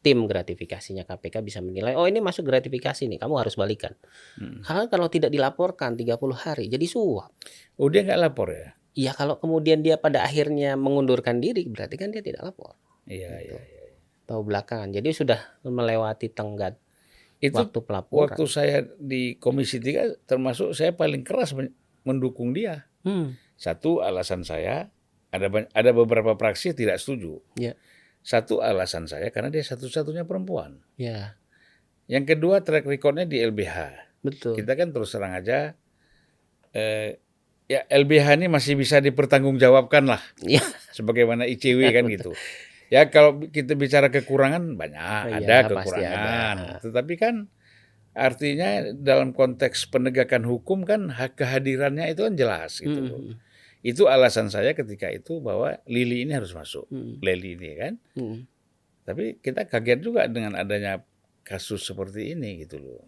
tim gratifikasinya KPK bisa menilai, oh ini masuk gratifikasi nih, kamu harus balikan. Mm. Karena kalau tidak dilaporkan 30 hari, jadi suap. oh dia nggak lapor ya Ya kalau kemudian dia pada akhirnya mengundurkan diri berarti kan dia tidak lapor. iya Gitu. iya Tahu belakangan. Jadi sudah melewati tenggat itu waktu pelaporan. waktu saya di komisi 3 termasuk saya paling keras men- mendukung dia Hmm. satu alasan saya ada ada beberapa praksi tidak setuju Ya. satu alasan saya karena dia satu-satunya perempuan Ya, yang kedua track recordnya di LBH betul. kita kan terus terang aja eh, ya LBH ini masih bisa dipertanggungjawabkan lah Ya. sebagaimana ICW kan gitu. Ya kalau kita bicara kekurangan banyak Iya, ada kekurangan, ada. tetapi kan artinya dalam konteks penegakan hukum kan hak kehadirannya itu kan jelas gitu. Hmm. Itu alasan saya ketika itu bahwa Lili ini harus masuk. Hmm. Leli ini kan. Hmm. Tapi kita kaget juga dengan adanya kasus seperti ini gitu loh.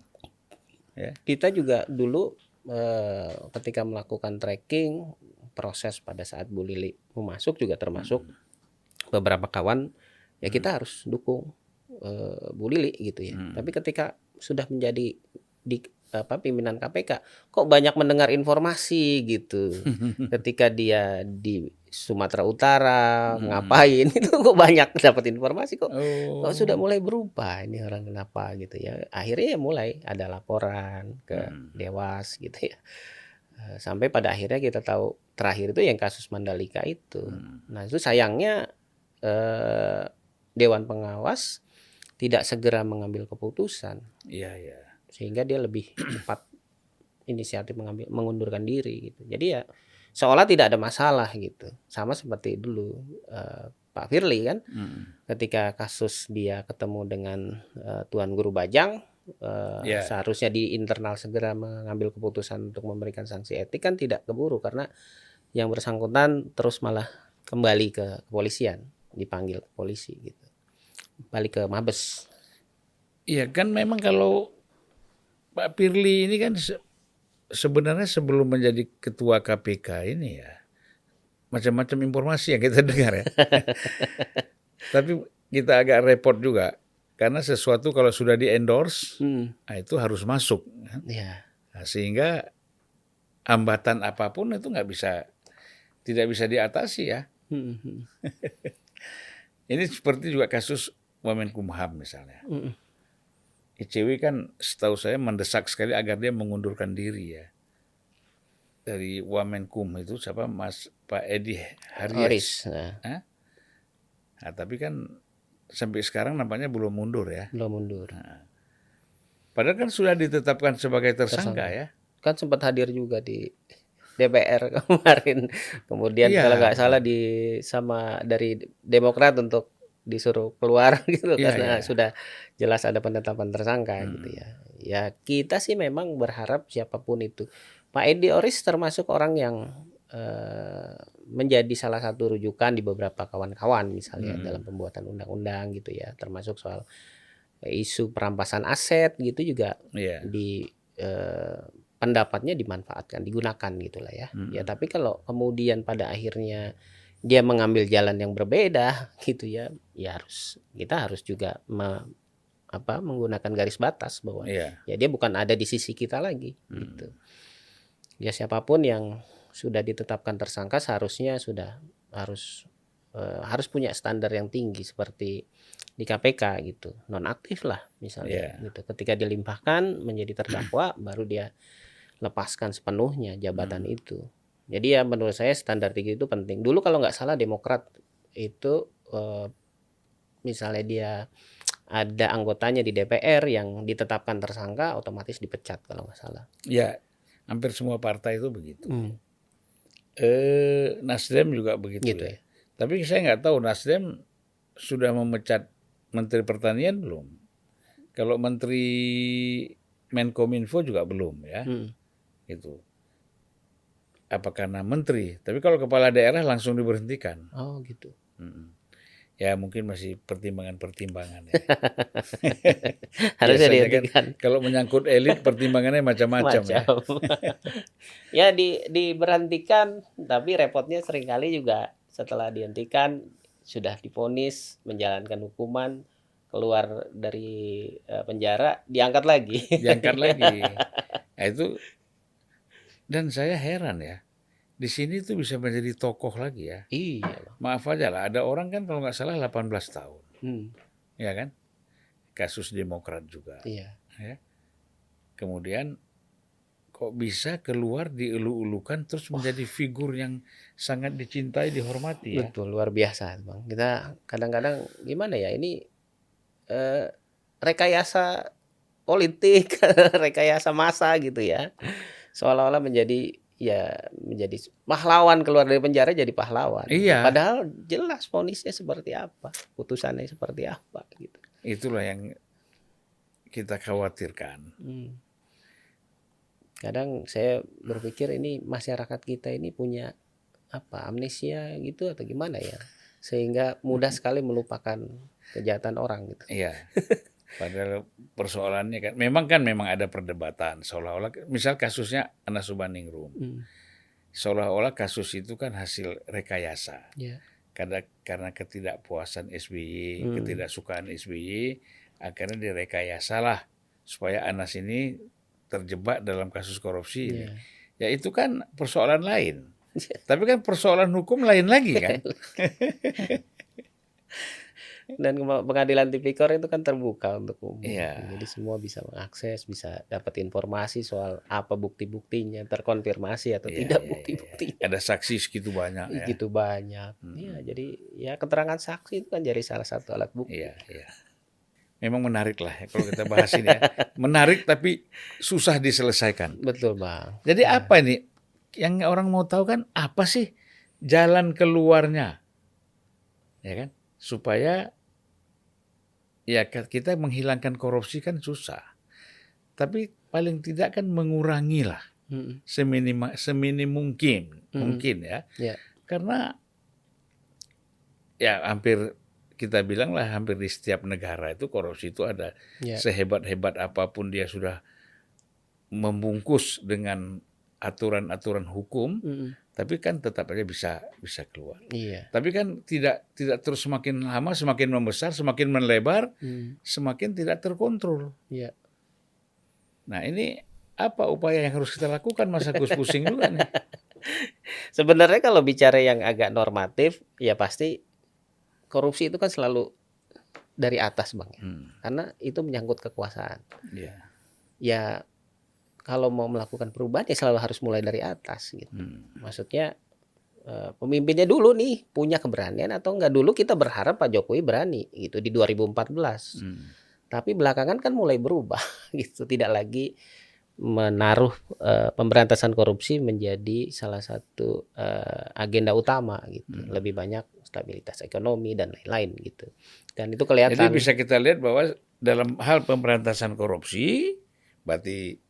Kita juga dulu eh, ketika melakukan tracking proses pada saat Bu Lili masuk juga termasuk beberapa kawan ya kita harus dukung eh, Bu Lili gitu ya. Hmm. Tapi ketika sudah menjadi di apa pimpinan KPK kok banyak mendengar informasi gitu. ketika dia di Sumatera Utara Hmm. ngapain itu kok banyak dapat informasi kok Oh. kok sudah mulai berubah ini orang kenapa gitu ya akhirnya ya mulai ada laporan ke Hmm. dewas gitu ya Eh, sampai pada akhirnya kita tahu terakhir itu yang kasus Mandalika itu Hmm. nah itu sayangnya eh, Dewan Pengawas tidak segera mengambil keputusan Iya, iya. sehingga dia lebih cepat inisiatif mengambil mengundurkan diri gitu. Jadi ya seolah tidak ada masalah gitu. Sama seperti dulu eh, Pak Firly kan Hmm. ketika kasus dia ketemu dengan eh, Tuan Guru Bajang eh, Ya. seharusnya di internal segera mengambil keputusan untuk memberikan sanksi etik kan tidak keburu karena yang bersangkutan terus malah kembali ke kepolisian, dipanggil ke polisi gitu. Balik ke Mabes. Iya kan memang kalau Pak Firly ini kan se- sebenarnya sebelum menjadi ketua KPK ini ya macam-macam informasi yang kita dengar ya. Tapi kita agak repot juga karena sesuatu kalau sudah di endorse Hmm, nah itu harus masuk. kan. ya. Nah, sehingga hambatan apa pun itu nggak bisa tidak bisa diatasi ya. Hmm, hmm, Ini seperti juga kasus Wamenkumham misalnya. hmm. ICW kan setahu saya mendesak sekali agar dia mengundurkan diri ya. Dari Wamenkum itu siapa Mas Pak Edi Haryas. Oris. Nah, Nah, tapi kan sampai sekarang nampaknya belum mundur ya. belum mundur. Padahal kan sudah ditetapkan sebagai tersangka, Tersangka. ya. Kan sempat hadir juga di DPR kemarin. Kemudian Iya. kalau nggak salah di sama dari Demokrat untuk disuruh keluar gitu Iya, karena iya. sudah jelas ada penetapan tersangka Hmm. gitu ya. Ya kita sih memang berharap siapa pun itu. Pak Edi Oris termasuk orang yang eh, menjadi salah satu rujukan di beberapa kawan-kawan misalnya Hmm. dalam pembuatan undang-undang gitu ya, termasuk soal isu perampasan aset gitu juga Iya. di eh, pendapatnya dimanfaatkan, digunakan gitulah ya. Mm. Ya tapi kalau kemudian pada akhirnya dia mengambil jalan yang berbeda gitu ya, ya harus kita harus juga me- apa menggunakan garis batas bahwa Iya. ya dia bukan ada di sisi kita lagi Hmm. gitu. Ya siapa pun yang sudah ditetapkan tersangka seharusnya sudah harus eh, harus punya standar yang tinggi seperti di KPK gitu nonaktif lah misalnya Iya. gitu ketika dilimpahkan menjadi terdakwa baru dia lepaskan sepenuhnya jabatan Hmm. itu jadi ya menurut saya standar tinggi itu penting dulu kalau nggak salah Demokrat itu eh, misalnya dia ada anggotanya di DPR yang ditetapkan tersangka otomatis dipecat kalau nggak salah Ya, hampir semua partai itu begitu. Hmm, Eh, Nasdem juga begitu. gitu ya. ya Tapi saya nggak tahu Nasdem sudah memecat Menteri Pertanian belum. Kalau Menteri Menkominfo juga belum ya, Hmm. Gitu. Apa karena menteri? Tapi kalau kepala daerah langsung diberhentikan. oh gitu Mm-mm. Ya mungkin masih pertimbangan-pertimbangan ya. harusnya kan kalau menyangkut elit pertimbangannya macam-macam ya. ya di diberhentikan tapi repotnya sering kali juga setelah dihentikan sudah difonis menjalankan hukuman keluar dari eh, penjara diangkat lagi Diangkat lagi. Nah itu dan saya heran ya. Di sini tuh bisa menjadi tokoh lagi ya. iya. Maaf aja lah, ada orang kan kalau nggak salah 18 tahun, Hmm, ya kan? Kasus Demokrat juga. iya Kemudian kok bisa keluar dielu-elukan terus menjadi figur yang sangat dicintai, dihormati ya. betul luar biasa bang kita kadang-kadang gimana ya ini eh, rekayasa politik rekayasa masa gitu ya seolah-olah menjadi ya menjadi pahlawan keluar dari penjara jadi pahlawan Iya. padahal jelas vonisnya seperti apa putusannya seperti apa gitu Itulah yang kita khawatirkan. Hmm. kadang saya berpikir ini masyarakat kita ini punya apa amnesia gitu atau gimana ya sehingga mudah sekali melupakan kejahatan orang gitu. Iya. Padahal persoalannya kan memang kan memang ada perdebatan seolah-olah misal kasusnya Anas Urbaningrum. Hmm. Seolah-olah kasus itu kan hasil rekayasa. Ya. Karena karena ketidakpuasan SBY, Hmm. ketidaksukaan SBY, akhirnya direkayasa lah supaya Anas ini terjebak dalam kasus korupsi ini. Ya. Ya itu kan persoalan lain. Tapi kan persoalan hukum lain lagi kan. Dan pengadilan tipikor itu kan terbuka untuk umum. Iya. Jadi semua bisa mengakses, bisa dapat informasi soal apa bukti-buktinya, terkonfirmasi atau Iya, tidak iya, bukti-buktinya. Ada saksi segitu banyak ya. Gitu banyak. Hmm. Iya, jadi ya keterangan saksi itu kan jadi salah satu alat bukti. Iya, iya. Memang menarik lah ya kalau kita bahas ini ya. Menarik tapi susah diselesaikan. Betul, Bang. Jadi apa nih yang orang mau tahu kan apa sih jalan keluarnya? Ya kan? Supaya ya kita menghilangkan korupsi kan susah. Tapi paling tidak kan mengurangi lah Mm-mm. seminim seminim mungkin, Hmm. mungkin ya. Ya. Karena ya hampir kita bilang lah hampir di setiap negara itu korupsi itu ada Ya. sehebat-hebat apa pun dia sudah membungkus dengan aturan-aturan hukum, Mm-mm. Tapi kan tetap aja bisa bisa keluar. Iya. Tapi kan tidak tidak terus semakin lama semakin membesar, semakin melebar, Mm. semakin tidak terkontrol. Iya. Nah, ini apa upaya yang harus kita lakukan Mas Agus pusing juga nih. Sebenarnya kalau bicara yang agak normatif, ya pasti korupsi itu kan selalu dari atas, Bang. Hmm, Karena itu menyangkut kekuasaan. iya. Ya kalau mau melakukan perubahan ya selalu harus mulai dari atas gitu. Hmm, Maksudnya eh, pemimpinnya dulu nih punya keberanian atau enggak dulu kita berharap Pak Jokowi berani gitu di 2014. hmm. Tapi belakangan kan mulai berubah gitu, tidak lagi menaruh eh, pemberantasan korupsi menjadi salah satu eh, agenda utama gitu. Hmm. Lebih banyak stabilitas ekonomi dan lain-lain gitu. Dan itu kelihatan Jadi bisa kita lihat bahwa dalam hal pemberantasan korupsi, berarti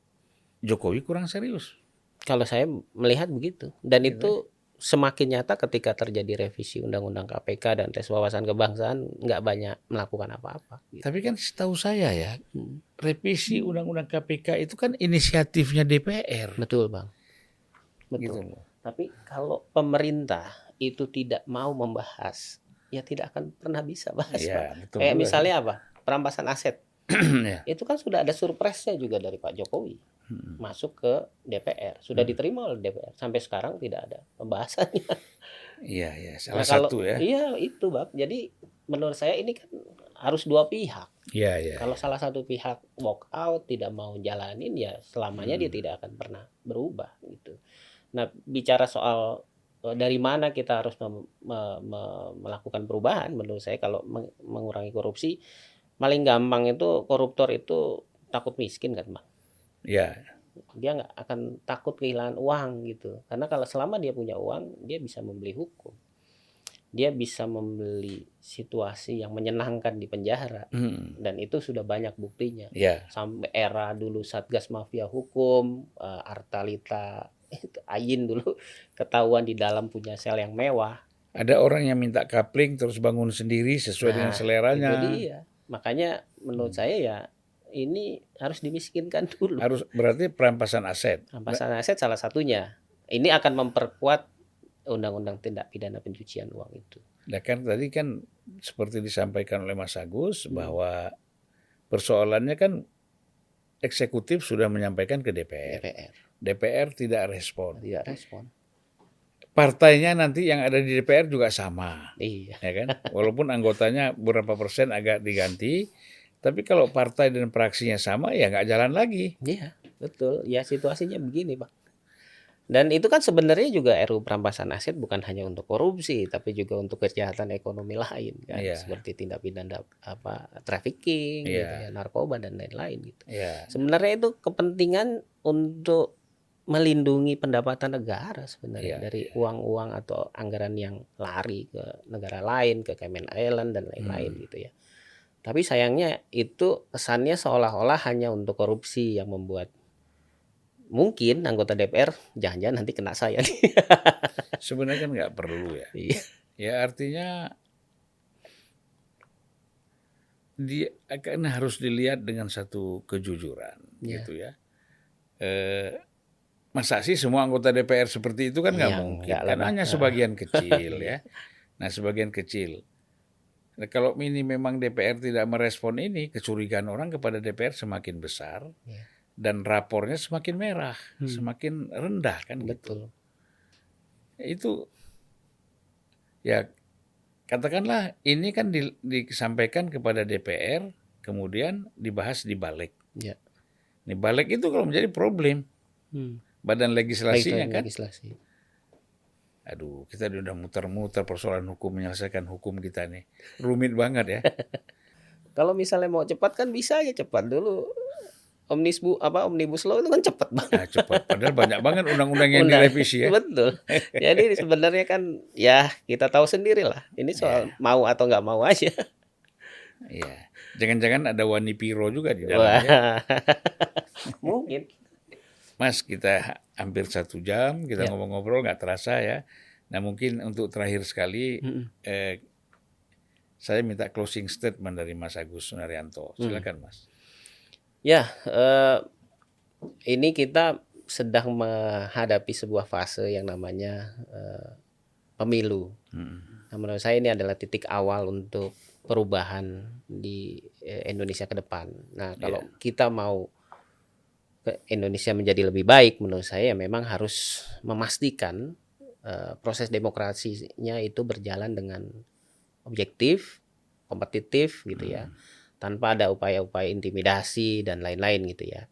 Jokowi kurang serius. kalau saya melihat begitu. Dan Gitu itu semakin nyata ketika terjadi revisi undang-undang KPK dan tes wawasan kebangsaan nggak banyak melakukan apa-apa. gitu. Tapi kan setahu saya ya, Hmm. revisi undang-undang KPK itu kan inisiatifnya DPR. Betul bang. Betul. Gitu. Tapi kalau pemerintah itu tidak mau membahas, ya tidak akan pernah bisa bahas. Pak. Iya, betul. Kayak juga. misalnya apa? Perampasan aset. ya. Itu kan sudah ada surprise-nya juga dari Pak Jokowi Hmm. masuk ke DPR. Sudah Hmm. diterima oleh DPR. Sampai sekarang tidak ada pembahasannya. Iya, iya, salah Nah, kalau- satu ya. Iya, itu, Bang. Jadi menurut saya ini kan harus dua pihak. Iya, iya. Kalau salah satu pihak walk out tidak mau jalanin ya selamanya dia Hmm. tidak akan pernah berubah gitu. Nah, bicara soal eh, dari mana kita harus mem- me- me- melakukan perubahan menurut saya kalau meng- mengurangi korupsi paling gampang itu koruptor itu takut miskin kan, Bang. Iya. Dia nggak akan takut kehilangan uang gitu. Karena kalau selama dia punya uang, dia bisa membeli hukum. Dia bisa membeli situasi yang menyenangkan di penjara Hmm. dan itu sudah banyak buktinya Iya. sampai era dulu satgas mafia hukum eh, Artalita Ayin dulu ketahuan di dalam punya sel yang mewah Ada orang yang minta kapling terus bangun sendiri sesuai dengan Nah, seleranya. itu dia makanya menurut Hmm. saya ya ini harus dimiskinkan dulu Harus berarti perampasan aset. rampasan aset salah satunya ini akan memperkuat undang-undang tindak pidana pencucian uang itu Nah kan tadi kan seperti disampaikan oleh Mas Agus Hmm. bahwa persoalannya kan eksekutif sudah menyampaikan ke DPR. DPR DPR tidak respon. tidak respon Partainya nanti yang ada di DPR juga sama, iya ya kan? Walaupun anggotanya berapa persen agak diganti, tapi kalau partai dan praksinya sama ya nggak jalan lagi. Iya, betul. Ya situasinya begini, Pak. Dan itu kan sebenarnya juga RU perampasan aset bukan hanya untuk korupsi, tapi juga untuk kejahatan ekonomi lain kan, Iya. seperti tindak pidana apa trafficking, gitu Iya. ya, narkoba dan lain-lain gitu. Ya, Sebenarnya itu kepentingan untuk melindungi pendapatan negara sebenarnya Iya, dari iya. uang-uang atau anggaran yang lari ke negara lain, ke Cayman Island dan lain-lain Hmm. gitu ya. Tapi sayangnya itu kesannya seolah-olah hanya untuk korupsi yang membuat mungkin anggota DPR jangan-jangan nanti kena saya nih. Sebenarnya kan nggak perlu ya. Iya. Ya artinya dia akan harus dilihat dengan satu kejujuran Iya. gitu ya. Eh, masa sih semua anggota DPR seperti itu kan nggak Iya, mungkin. Kan Bang. hanya sebagian kecil ya. Nah sebagian kecil. Nah, kalau ini memang DPR tidak merespon ini, kecurigaan orang kepada DPR semakin besar Iya. dan rapornya semakin merah, Hmm. semakin rendah kan gitu. Betul. Itu ya katakanlah ini kan di- disampaikan kepada DPR, kemudian dibahas di balik. Ya. Nih balik itu kalau menjadi problem Hmm. badan legislasinya kan. Legislasi. Aduh, kita udah muter-muter persoalan hukum menyelesaikan hukum kita nih. Rumit banget ya. Kalau misalnya mau cepat kan bisa aja cepat dulu. Omnibus apa omnibus law itu kan cepat banget. Nah, cepat. Padahal banyak banget undang-undang yang Undang- direvisi ya. Betul. Jadi sebenarnya kan ya kita tahu sendiri lah. Ini soal mau atau nggak mau aja. Iya. Jangan-jangan ada Wani Piro juga di dalamnya. Wah. Mungkin. Mas, kita hampir satu jam kita Ya. ngobrol-ngobrol nggak terasa ya. Nah mungkin untuk terakhir sekali Mm-mm. eh, saya minta closing statement dari Mas Agus Sunaryanto. Hmm. Silakan Mas. Ya, eh, ini kita sedang menghadapi sebuah fase yang namanya eh, pemilu. Hmm. Nah, menurut saya ini adalah titik awal untuk perubahan di eh, Indonesia ke depan. Nah, kalau kita mau Indonesia menjadi lebih baik, menurut saya ya memang harus memastikan eh, proses demokrasinya itu berjalan dengan objektif, kompetitif gitu ya, tanpa ada upaya-upaya intimidasi dan lain-lain gitu ya.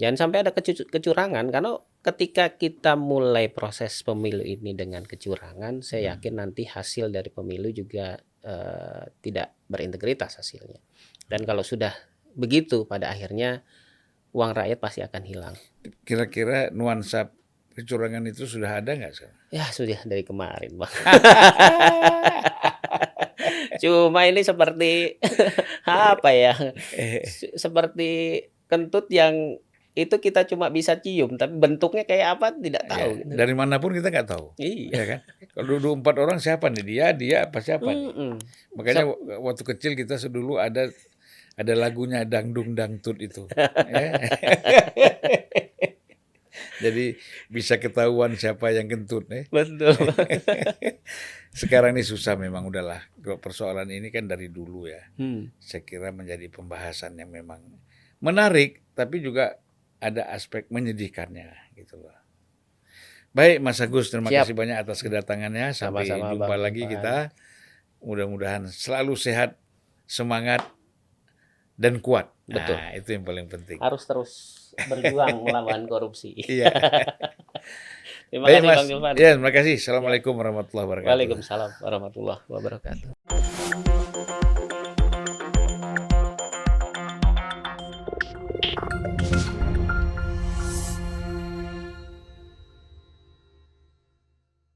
Jangan sampai ada kecu- kecurangan karena ketika kita mulai proses pemilu ini dengan kecurangan, saya yakin nanti hasil dari pemilu juga eh, tidak berintegritas hasilnya. Dan kalau sudah begitu pada akhirnya uang rakyat pasti akan hilang. Kira-kira nuansa kecurangan itu sudah ada nggak sekarang? Ya sudah dari kemarin bang. Cuma ini seperti apa ya? Se- Seperti kentut yang itu kita cuma bisa cium, tapi bentuknya kayak apa tidak tahu. Ya, gitu. dari mana pun kita nggak tahu. Iya. Ya kan? Kalau duduk empat orang siapa nih? Dia, dia apa siapa nih? Mm-mm. Makanya w- waktu kecil kita dulu ada ada lagunya dangdung dangtut itu. Ya. Jadi bisa ketahuan siapa yang kentut nih. Betul. Sekarang ini susah memang udahlah. Persoalan ini kan dari dulu ya. Hmm. Saya kira menjadi pembahasan yang memang menarik tapi juga ada aspek menyedihkannya gitu loh. Baik Mas Agus, terima Siap. kasih banyak atas kedatangannya. Sampai Sama-sama, jumpa Bang lagi kita. Mudah-mudahan selalu sehat, semangat dan kuat. Betul. Nah, itu yang paling penting. Harus terus berjuang melawan korupsi. Iya. Terima Baik, kasih Mas. Bang Julfan. Ya, terima kasih. Assalamualaikum warahmatullahi wabarakatuh. Waalaikumsalam warahmatullahi wabarakatuh.